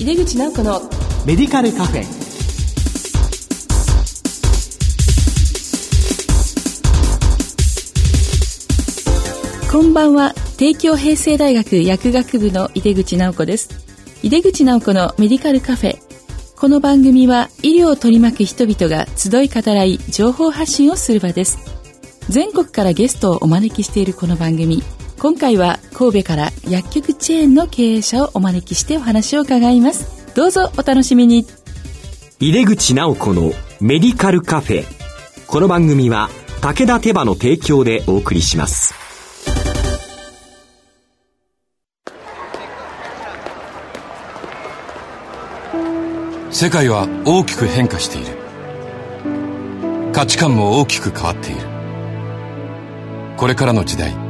井出口直子のメディカルカフェ。こんばんは。帝京平成大学薬学部の井出口直子です。井出口直子のメディカルカフェ。この番組は医療を取り巻く人々が集い語らい情報発信をする場です。全国からゲストをお招きしているこの番組今回は神戸から薬局チェーンの経営者をお招きしてお話を伺います。どうぞお楽しみに。入れ口直子のメディカルカフェ。この番組は武田手羽の提供でお送りします。世界は大きく変化している。価値観も大きく変わっている。これからの時代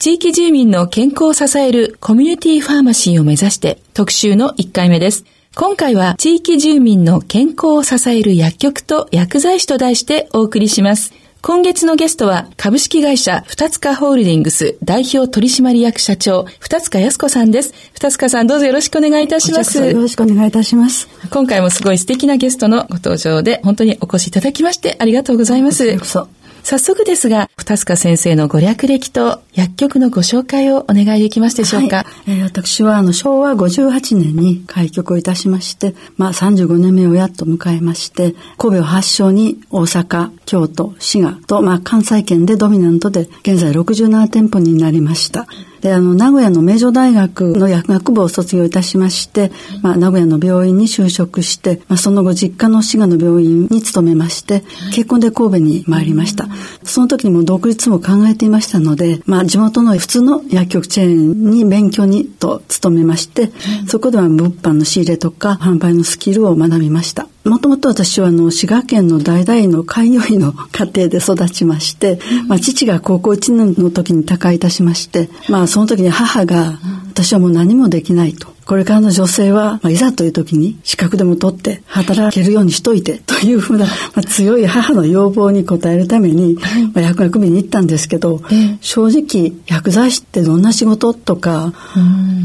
地域住民の健康を支えるコミュニティファーマシーを目指して特集の1回目です。今回は地域住民の健康を支える薬局と薬剤師と題してお送りします。今月のゲストは株式会社二塚ホールディングス代表取締役社長二塚康子さんです。二塚さんどうぞよろしくお願いいたします。よろしくお願いいたします。今回もすごい素敵なゲストのご登場で本当にお越しいただきましてありがとうございます。早速ですが、二塚先生のご略歴と薬局のご紹介をお願いできますでしょうか？はい、えー、私はあの昭和58年に開局をいたしまして、まあ35年目をやっと迎えまして、神戸を発祥に大阪、京都、滋賀と、まあ関西圏でドミナントで現在67店舗になりました。で、あの、名古屋の名城大学の薬学部を卒業いたしまして、まあ、名古屋の病院に就職して、まあ、その後、実家の滋賀の病院に勤めまして、結婚で神戸に参りました。その時にも独立も考えていましたので、まあ、地元の普通の薬局チェーンに勉強にと勤めまして、そこでは物販の仕入れとか販売のスキルを学びました。もともと私はあの滋賀県の代々の開業医の家庭で育ちまして、まあ、父が高校1年の時に他界いたしまして、まあ、その時に母が私はもう何もできないと。これからの女性は、まあ、いざという時に資格でも取って働けるようにしといてというふうな、まあ、強い母の要望に応えるために、まあ、薬学部に行ったんですけど、正直薬剤師ってどんな仕事とか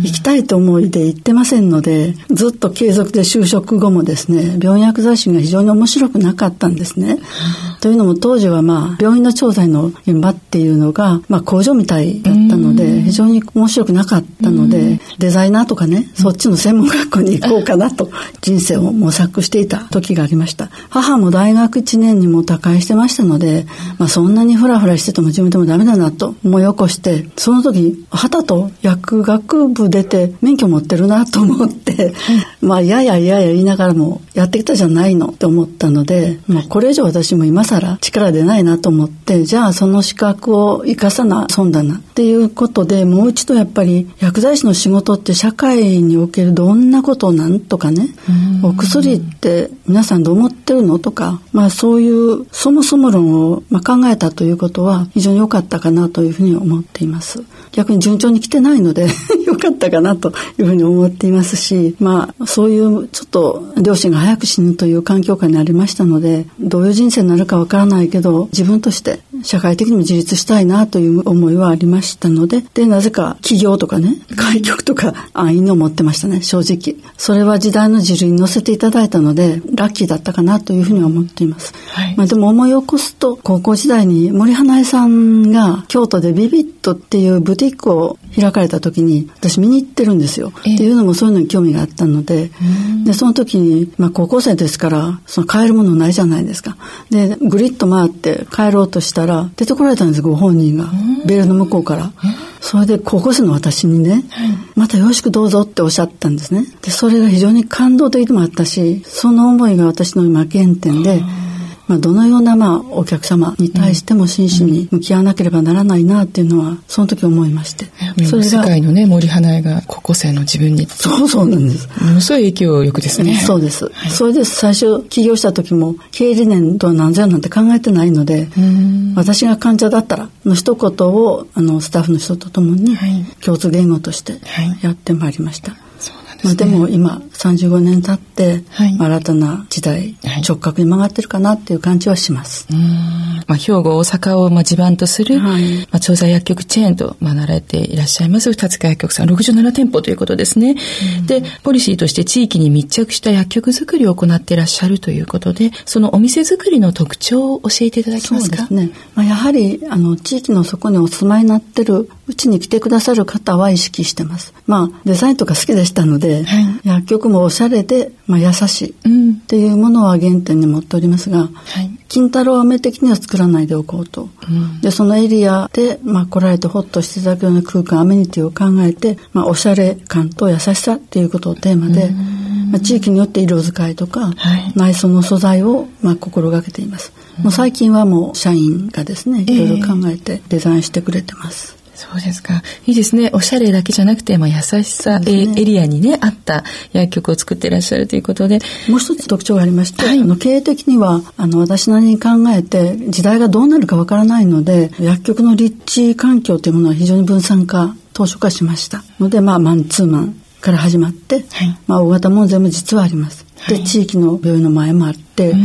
行きたいと思いで行ってませんのでずっと継続で就職後もですね病院薬剤師が非常に面白くなかったんですね。というのも当時はまあ病院の調剤の現場っていうのが、まあ、工場みたいだったので非常に面白くなかったのでデザイナーとかねそっちの専門学校に行こうかなと 人生を模索していた時がありました。母も大学1年にも他界してましたので、まあ、そんなにフラフラしてても自分でもダメだなと思い起こして、その時、はたと薬学部出て免許持ってるなと思って、まあ、やややや言いながらもやってきたじゃないのって思ったので、まあ、これ以上私も今更力出ないなと思って、じゃあその資格を生かさな損だなっていうことで、もう一度やっぱり薬剤師の仕事って社会におけるどんなことをなんとかね、お薬って皆さんどう思ってるのとか、まあそういうそもそも論をまあ考えたということは非常に良かったかなというふうに思っています。逆に順調に来てないので良かったかなというふうに思っていますし、まあそういうちょっと両親が早く死ぬという環境下にありましたので、どういう人生になるかわからないけど、自分として社会的にも自立したいなという思いはありましたので、で、なぜか企業とかね、開局とか安易に思ってましたね、正直。それは時代の時流に乗せていただいたので、ラッキーだったかなというふうに思っています。はい、まあでも思い起こすと、高校時代に森花江さんが京都でビビットっていうブティックを開かれた時に、私見に行ってるんですよ。っていうのもそういうのに興味があったので、で、その時に、まあ高校生ですから、その買えるものないじゃないですか。で、ぐりっと回って帰ろうとしたら、出てこられたんですご本人が。ベルの向こうから。それで高校生の私にね、またよろしくどうぞっておっしゃったんですね。で、それが非常に感動的でもあったし、その思いが私の今原点で、まあ、どのような、まあ、お客様に対しても真摯に向き合わなければならないなっていうのは、その時思いまして。それが世界のね、森花江が高校生の自分に。そうそうなんです。ものすごい影響力ですね。そうです。はい、それで最初起業した時も、経営理念とは何ぞやなんて考えてないので、私が患者だったらの一言を、あの、スタッフの人と共に、共通言語としてやってまいりました。はいまあ、でも今35年経って、はい、新たな時代、直角に曲がってるかなっていう感じはします。まあ、兵庫、大阪をまあ地盤とする、はい、まあ、調剤薬局チェーンとまあなられていらっしゃいます二塚薬局さん67店舗ということですね。で、ポリシーとして地域に密着した薬局作りを行っていらっしゃるということで、そのお店作りの特徴を教えていただけますか？ね。まあ、やはり、あの、地域のそこにお住まいになってるうちに来てくださる方は意識してます。まあ、デザインとか好きでしたので、はい、薬局もおしゃれで、まあ、優しいっていうものは原点に持っておりますが、はい、金太郎飴的には作らないでおこうと。うん、で、そのエリアで、まあ、来られてホッとしていただくような空間、アメニティを考えて、まあ、おしゃれ感と優しさっていうことをテーマで、まあ、地域によって色使いとか、はい、内装の素材を、まあ、心がけています。もう最近はもう社員がですね、いろいろ考えてデザインしてくれてます。えーそうですか。いいですね。おしゃれだけじゃなくて、まあ、優しさ、ね、エリアにね、合った薬局を作っていらっしゃるということで。もう一つ特徴がありまして、はい、あの経営的には、あの、私なりに考えて、時代がどうなるかわからないので、薬局の立地環境というものは非常に分散化、当初化しました。ので、まあ、マンツーマンから始まって、はい、まあ、大型も全部実はあります。で、地域の病院の前もあって、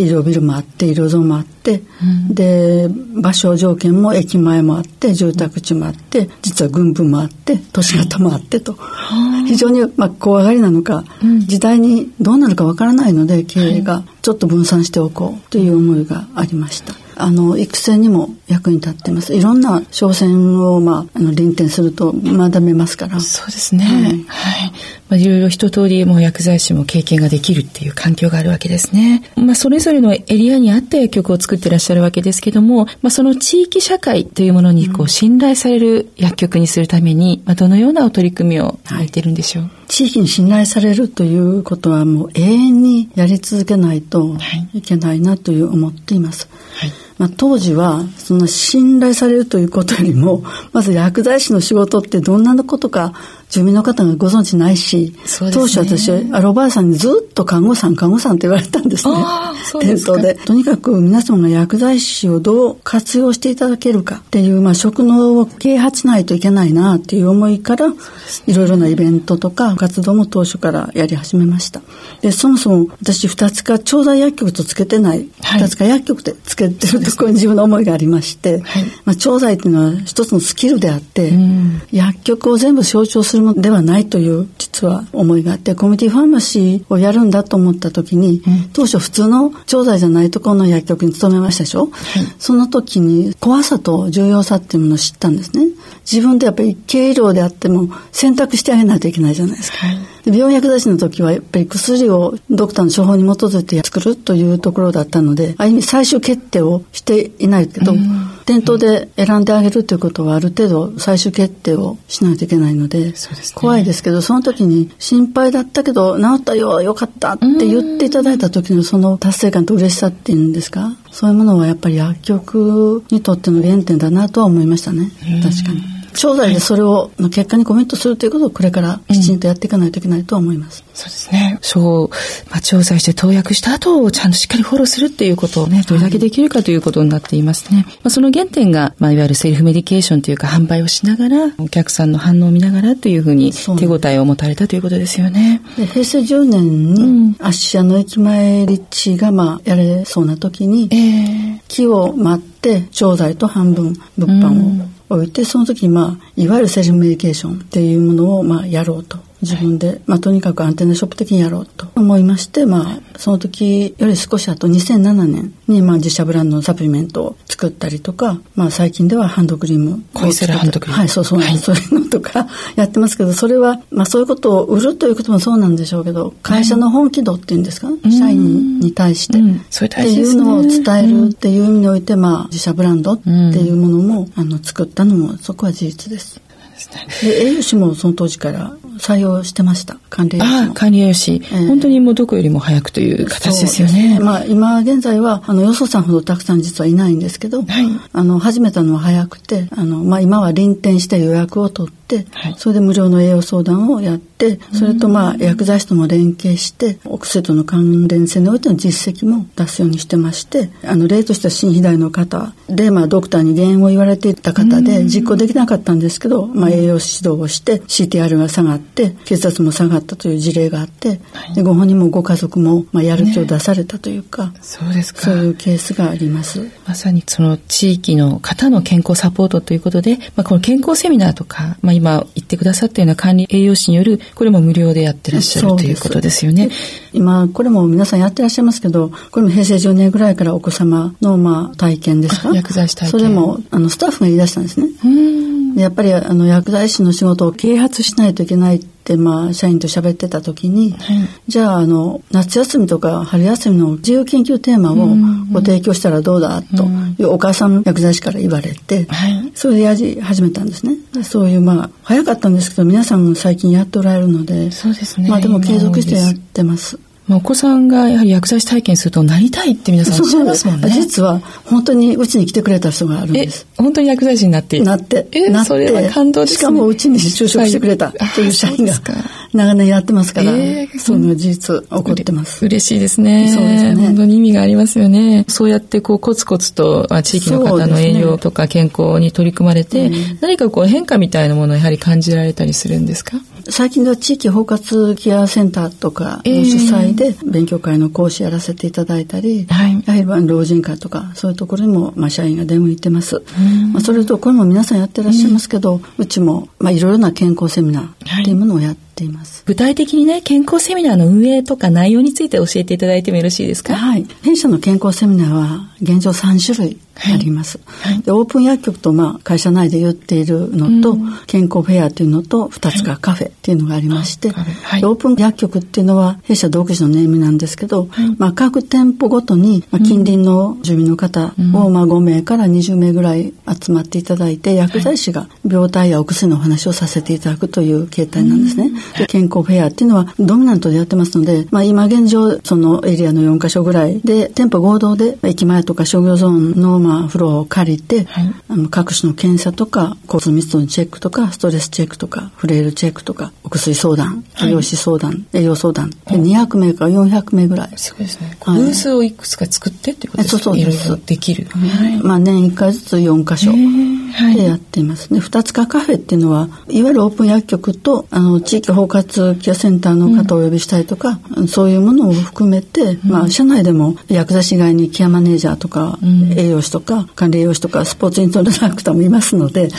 医療ビルもあって医療ゾーンもあって、うん、で場所条件も駅前もあって住宅地もあって実は軍部もあって都市型もあってと、非常にまあ怖がりなのか、うん、時代にどうなるかわからないので経営がちょっと分散しておこうという思いがありました。あの育成にも役に立ってます。いろんな商船を、まあ、あの臨転すると学べますから。そうですね、はい、はいまあ、いろいろ一通りもう薬剤師も経験ができるっていう環境があるわけですね。まあ、それぞれのエリアに合った薬局を作ってらっしゃるわけですけども、まあ、その地域社会というものにこう信頼される薬局にするために、まあ、どのようなお取り組みをされているんでしょう、はい地域に信頼されるということはもう永遠にやり続けないといけないなという思っています。はいまあ、当時はその信頼されるということよりもまず薬剤師の仕事ってどんなことか住民の方がご存知ないし、ね、当初私あるおばあさんにずっと看護師さん看護師さんって言われたんですね。店頭で。とにかく皆様が薬剤師をどう活用していただけるかっていう、まあ、職能を啓発しないといけないなっていう思いからいろいろなイベントとか活動も当初からやり始めました。でそもそも私二塚調剤薬局とつけてない、はい、二塚薬局でつけてるところに自分の思いがありまして、はい、まあ、調剤っていうのは一つのスキルであって、薬局を全部象徴するするものではないという実は思いがあってコミュニティファーマシーをやるんだと思った時に、うん、当初普通の調剤じゃないところの薬局に勤めましたでしょ、はい、その時に怖さと重要さっていうものを知ったんですね。自分でやっぱり経営量であっても選択してあげないといけないじゃないですか、はい。病院薬剤師の時はやっぱり薬をドクターの処方に基づいて作るというところだったのである意味最終決定をしていないけど、店頭で選んであげるということはある程度最終決定をしないといけないので、ね、怖いですけどその時に心配だったけど治ったよよかったって言っていただいた時のその達成感と嬉しさっていうんですか？そういうものはやっぱり薬局にとっての原点だなとは思いましたね。確かに。将来でそれをの結果にコミットするということをこれからきちんとやっていかないといけないと思います。うん、そうですね。そう、まあ、調査して投薬した後をちゃんとしっかりフォローするっていうことをね、どれだけできるかということになっていますね。まあ、その原点が、まあ、いわゆるセルフメディケーションというか販売をしながら、お客さんの反応を見ながらというふうに手応えを持たれたということですよね。で平成10年に、芦屋の駅前立地が、まあ、やれそうな時に、えー、機を待って、調剤と半分物販を置いてその時にまあいわゆるセルフメディケーションっていうものをまあやろうと。自分で、まあ、とにかくアンテナショップ的にやろうと思いまして、まあ、その時より少し後2007年に、まあ、自社ブランドのサプリメントを作ったりとか、まあ、最近ではハンドクリーム恋するハンドクリーム。はいそうそう、はい、そういうのとかやってますけどそれは、まあ、そういうことを売るということもそうなんでしょうけど会社の本気度っていうんですか、社員に対して、うん、っていうのを伝えるっていう意味において、まあ、自社ブランドっていうものも、あの作ったのもそこは事実です。で栄養士もその当時から採用してました管理栄養士ああ、管理栄養士、えー、本当にもうどこよりも早くという形ですよね。ねまあ今現在はあのよそさんほどたくさん実はいないんですけど、はい、あの始めたのは早くてあのまあ今は臨転して予約を取って、はい、それで無料の栄養相談をやってそれとまあ薬剤師とも連携してお薬との関連性においての実績も出すようにしてましてあの例としては新肥大の方でまあドクターに原因を言われていた方で実行できなかったんですけど、まあ、栄養指導をして CTR が下がって血圧も下がったという事例があって、はい、でご本人もご家族もまあやる気を出されたというか、ね、そうですか。そういうケースがあります。まさにその地域の方の健康サポートということで、まあ、この健康セミナーとか、まあ、今言ってくださったような管理栄養士によるこれも無料でやってらっしゃるということですよね。今これも皆さんやってらっしゃいますけどこれも平成10年ぐらいからお子様のまあ体験ですか？薬剤師体験。それもあのスタッフが言い出したんですねやっぱりあの薬剤師の仕事を啓発しないといけないってまあ社員と喋ってた時に、はい、じゃああの夏休みとか春休みの自由研究テーマをご提供したらどうだというお母さん薬剤師から言われて、はい、それでやり始めたんですね。そういうまあ早かったんですけど皆さん最近やっておられるのでそうですね。まあでも継続してやってますまあ、お子さんがやはり薬剤師体験するとなりたいって皆さんおっしゃいますもんね。実は本当にうちに来てくれた人があるんです。本当に薬剤師になって？なって。えなって。それは感動です、ね、しかもうちに就職してくれたという社員が長年やってますから、えー、そういうの事実起こってます。嬉しいですね。そうですね。本当に意味がありますよね。そうやってこうコツコツと地域の方の栄養とか健康に取り組まれて、ね、何かこう変化みたいなものをやはり感じられたりするんですか？最近では地域包括ケアセンターとかの主催で勉強会の講師やらせていただいたり、えー、やはり老人会とかそういうところにも、まあ、社員が出向いてます。まあ、それとこれも皆さんやってらっしゃいますけど、うちも、まあ、いろいろな健康セミナーっていうものをやってています。具体的にね健康セミナーの運営とか内容について教えていただいてもよろしいですか？はい。弊社の健康セミナーは現状3種類あります、はい。はい、でオープン薬局とまあ会社内で言っているのと、うん、健康フェアというのと2つがカフェっていうのがありまして、はい、オープン薬局っていうのは弊社独自のネームなんですけど、まあ、各店舗ごとに、まあ、近隣の住民の方をまあ5名から20名ぐらい集まっていただいて薬剤師が病態やお薬のお話をさせていただくという形態なんですね、で健康フェアっていうのはドミナントでやってますので、まあ、今現状そのエリアの4カ所ぐらいで店舗合同で駅前とか商業ゾーンのまあフロアを借りて、はい、あの各種の検査とか交通密度のチェックとかストレスチェックとかフレイルチェックとかお薬相談栄養士相談、はい、栄養相談。で200名から400名ぐらい。そうですね。ブースをいくつか作ってっていうことですか？そうそう。ですいろいろできる、はい、まあ年1回ずつ4カ所でやっていますね、二つかカフェっていうのはいわゆるオープン薬局とあの地域包括ケアセンターの方をお呼びしたいとか、うん、そういうものを含めて、うん、まあ、社内でも薬剤師以外にケアマネージャーとか、うん、栄養士とか管理栄養士とかスポーツインストラクターもいますので、はい、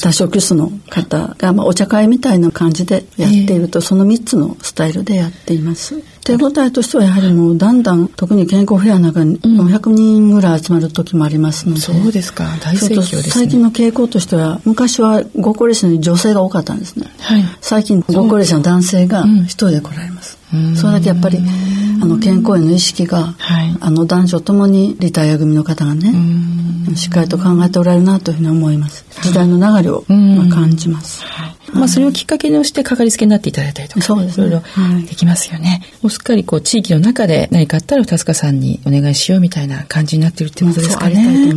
多職種の方が、まあ、お茶会みたいな感じでやっていると、えー、その3つのスタイルでやっています。手応えとしてはやはりもうだんだん特に健康フェアなん。か400人ぐらい集まる時もありますので、そうですか。大盛況です、ね、最近の傾向としては昔はご高齢者に女性が多かったんですね、はい、最近ご高齢者の男性が一人で来られます、うん、それだけやっぱりあの健康への意識が、はい、あの男女ともにリタイア組の方がねしっかりと考えておられるなというふうに思います。時代の流れを、まあ、感じます、はいまあ、それをきっかけにしてかかりつけになっていただいたりとか、ね、いろいろできますよね。はい、もうすっかりこう地域の中で何かあったら二塚さんにお願いしようみたいな感じになってるってことですかね。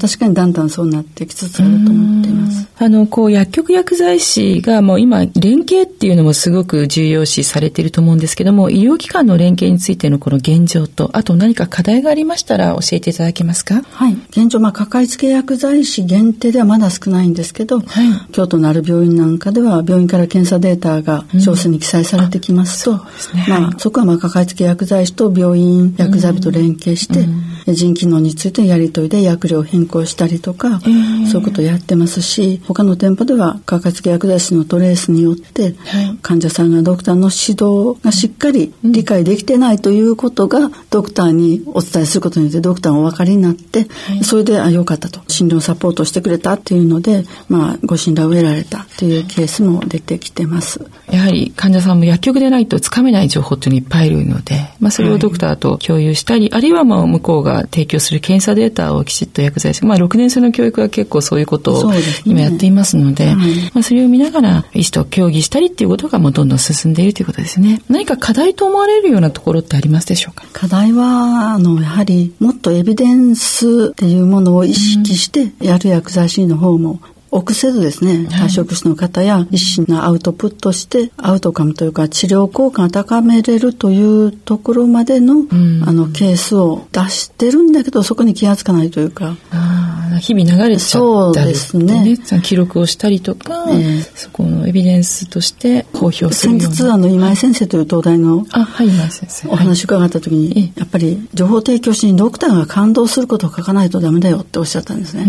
確かにだんだんそうなってきつつあると思っています。あの、こう薬局薬剤師がもう今連携っていうのもすごく重要視されていると思うんですけども、医療機関の連携についてのこの現状と、あと何か課題がありましたら教えていただけますか？はい。現状、まあ、かかりつけ薬剤師限定ではまだ少ないんですけど、はい、京都のある病院なんかでは病院から検査データが小説に記載されてきますと、うんそね、まあ、そこはまあかかりつけ薬剤師と病院薬剤部と連携して、うん、腎機能についてやり取りで薬量を変更したりとか、そういうことをやってますし他の店舗ではかかりつけ薬剤師のトレースによって、はい、患者さんがドクターの指導がしっかり理解できてないということが、ドクターにお伝えすることによってドクターがお分かりになって、はい、それであよかったと。診療サポートしてくれたっていうので、まあ、ご信頼を得られたというケースも出てきてます。やはり患者さんも薬局でないとつかめない情報っていうのいっぱいいるので、まあ、それをドクターと共有したり、はい、あるいはまあ向こうがが提供する検査データをきちっと薬剤師、まあ6年生の教育は結構そういうことを今やっていますので、そ、ねまあ、それを見ながら医師と協議したりっていうことがもうどんどん進んでいるということですね。何か課題と思われるようなところってありますでしょうか？課題は、あの、やはりもっとエビデンスっていうものを意識してやる薬剤師の方も臆せずですね、多職種の方や医師のアウトプットして、アウトカムというか治療効果が高めれるというところまでの、あの、ケースを出してるんだけど、そこに気がつかないというか。日々流れちゃったり、ね、そうですね。記録をしたりとか、えー、そこのエビデンスとして公表する先日、あの、今井先生という東大の、あ、はい、今井先生。お話伺った時に、はい、やっぱり情報提供しにドクターが感動することを書かないとダメだよっておっしゃったんですね。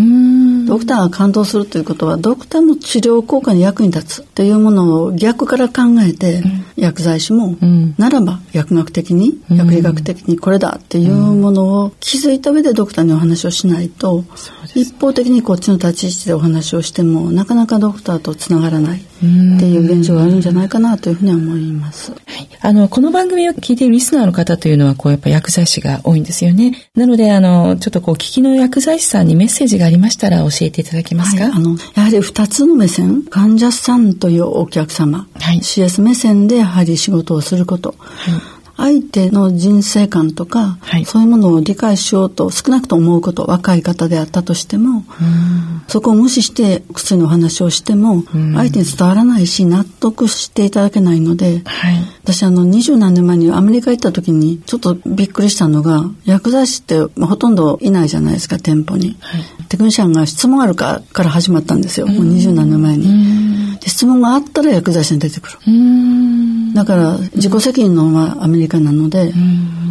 ドクターが感動するということは、ドクターの治療効果に役に立つというものを逆から考えて、うん、薬剤師も、うん、ならば薬学的に、薬理学的にこれだっていうものを気づいた上でドクターにお話をしないと、一方的にこっちの立ち位置でお話をしてもなかなかドクターとつながらないっていう現状があるんじゃないかなというふうに思います。はい、あのこの番組を聞いているリスナーの方というのはこうやっぱ薬剤師が多いんですよね。なのであのちょっとこう聞きの薬剤師さんにメッセージがありましたら教えていただけますか？はい、あのやはり二つの目線患者さんというお客様、はい、CS 目線でやはり仕事をすること。はい相手の人生観とか、はい、そういうものを理解しようと少なくとも思うこと若い方であったとしてもそこを無視して薬のお話をしても相手に伝わらないし納得していただけないので、はい、私あの二十何年前にアメリカ行った時にちょっとびっくりしたのが薬剤師って、まあ、ほとんどいないじゃないですか店舗に、はい、テクニシャンが質問あるかから始まったんですよ。もう二十何年前に。質問があったら薬剤師に出てくる。だから自己責任のままアメリカなので、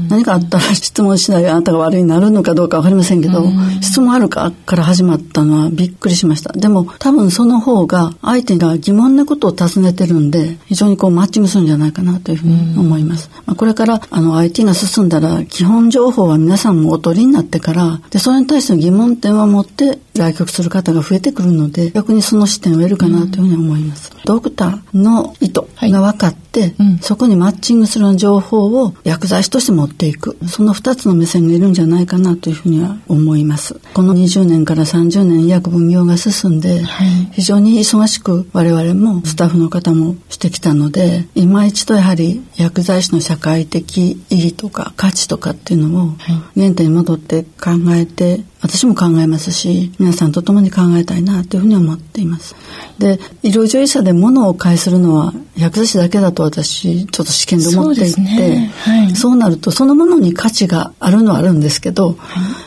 何かあったら質問しないあなたが悪いになるのかどうか分かりませんけど、質問あるかから始まったのはびっくりしました。でも多分その方が相手が疑問なことを尋ねてるんで、非常にこうマッチングするんじゃないかなというふうに思います。まあ、これからあの IT が進んだら基本情報は皆さんもお取りになってから、で、それに対しての疑問点を持って来局する方が増えてくるので、逆にその視点を得るかなというふうに思います。ドクターの意図が分かって、はいうん、そこにマッチングする情報を薬剤師として持っていく。その二つの目線がいるんじゃないかなというふうには思います。この20年から30年医薬分業が進んで、はい、非常に忙しく我々もスタッフの方もしてきたので、今一度やはり薬剤師の社会的意義とか価値とかっていうのを原点に戻って考えて私も考えますし皆さんと共に考えたいなというふうに思っています。で医療従事者で物を介するのは薬剤師だけだと私ちょっと試験で思っていて、ね。はい、そうなるとそのものに価値があるのはあるんですけど、はい、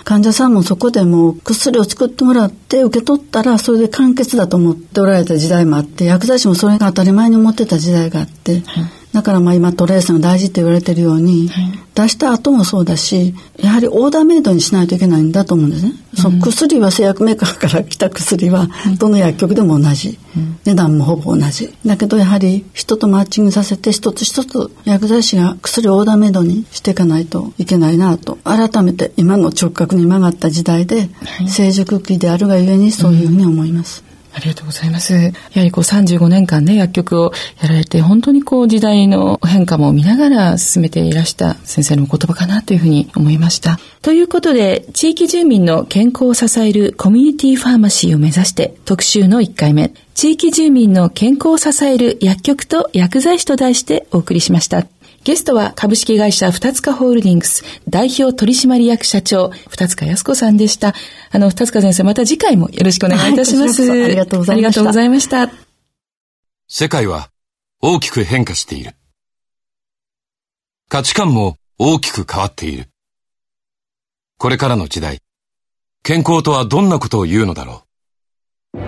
患者さんもそこでも薬を作ってもらって受け取ったらそれで完結だと思っておられた時代もあって薬剤師もそれが当たり前に思ってた時代があって、はいだからまあ今トレースが大事って言われてるように、はい、出した後もそうだしやはりオーダーメイドにしないといけないんだと思うんですね、うん、その薬は製薬メーカーから来た薬はどの薬局でも同じ、うん、値段もほぼ同じ。だけどやはり人とマッチングさせて一つ一つ薬剤師が薬をオーダーメイドにしていかないといけないなと。改めて今の直角に曲がった時代で、成熟期であるがゆえにそういうふうに思います、ありがとうございます。やはりこう35年間ね、薬局をやられて、本当にこう時代の変化も見ながら進めていらした先生のお言葉かなというふうに思いました。ということで、地域住民の健康を支えるコミュニティファーマシーを目指して特集の1回目、地域住民の健康を支える薬局と薬剤師と題してお送りしました。ゲストは株式会社二塚ホールディングス代表取締役社長二塚康子さんでした。あの、二塚先生、また次回もよろしくお願いいたします。はい、ありがとうございました。ありがとうございました。世界は大きく変化している。価値観も大きく変わっている。これからの時代、健康とはどんなことを言うのだろう。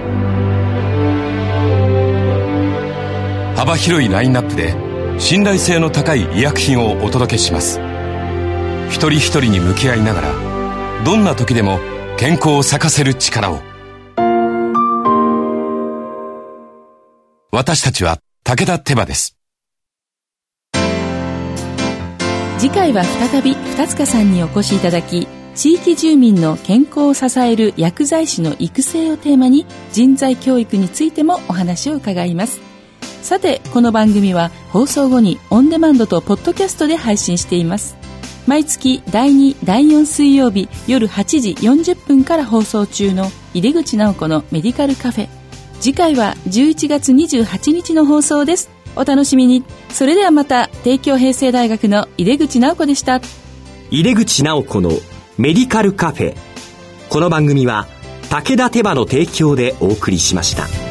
幅広いラインナップで信頼性の高い医薬品をお届けします。一人一人に向き合いながらどんな時でも健康を咲かせる力を。私たちは武田手羽です。次回は再び二塚さんにお越しいただき地域住民の健康を支える薬剤師の育成をテーマに人材教育についてもお話を伺います。さてこの番組は放送後にオンデマンドとポッドキャストで配信しています毎月第2、第4水曜日夜8時40分から放送中の井出口直子のメディカルカフェ。次回は11月28日の放送です。お楽しみに。それではまた、帝京平成大学の井出口直子でした。井出口直子のメディカルカフェ。この番組は、武田手羽の提供でお送りしました。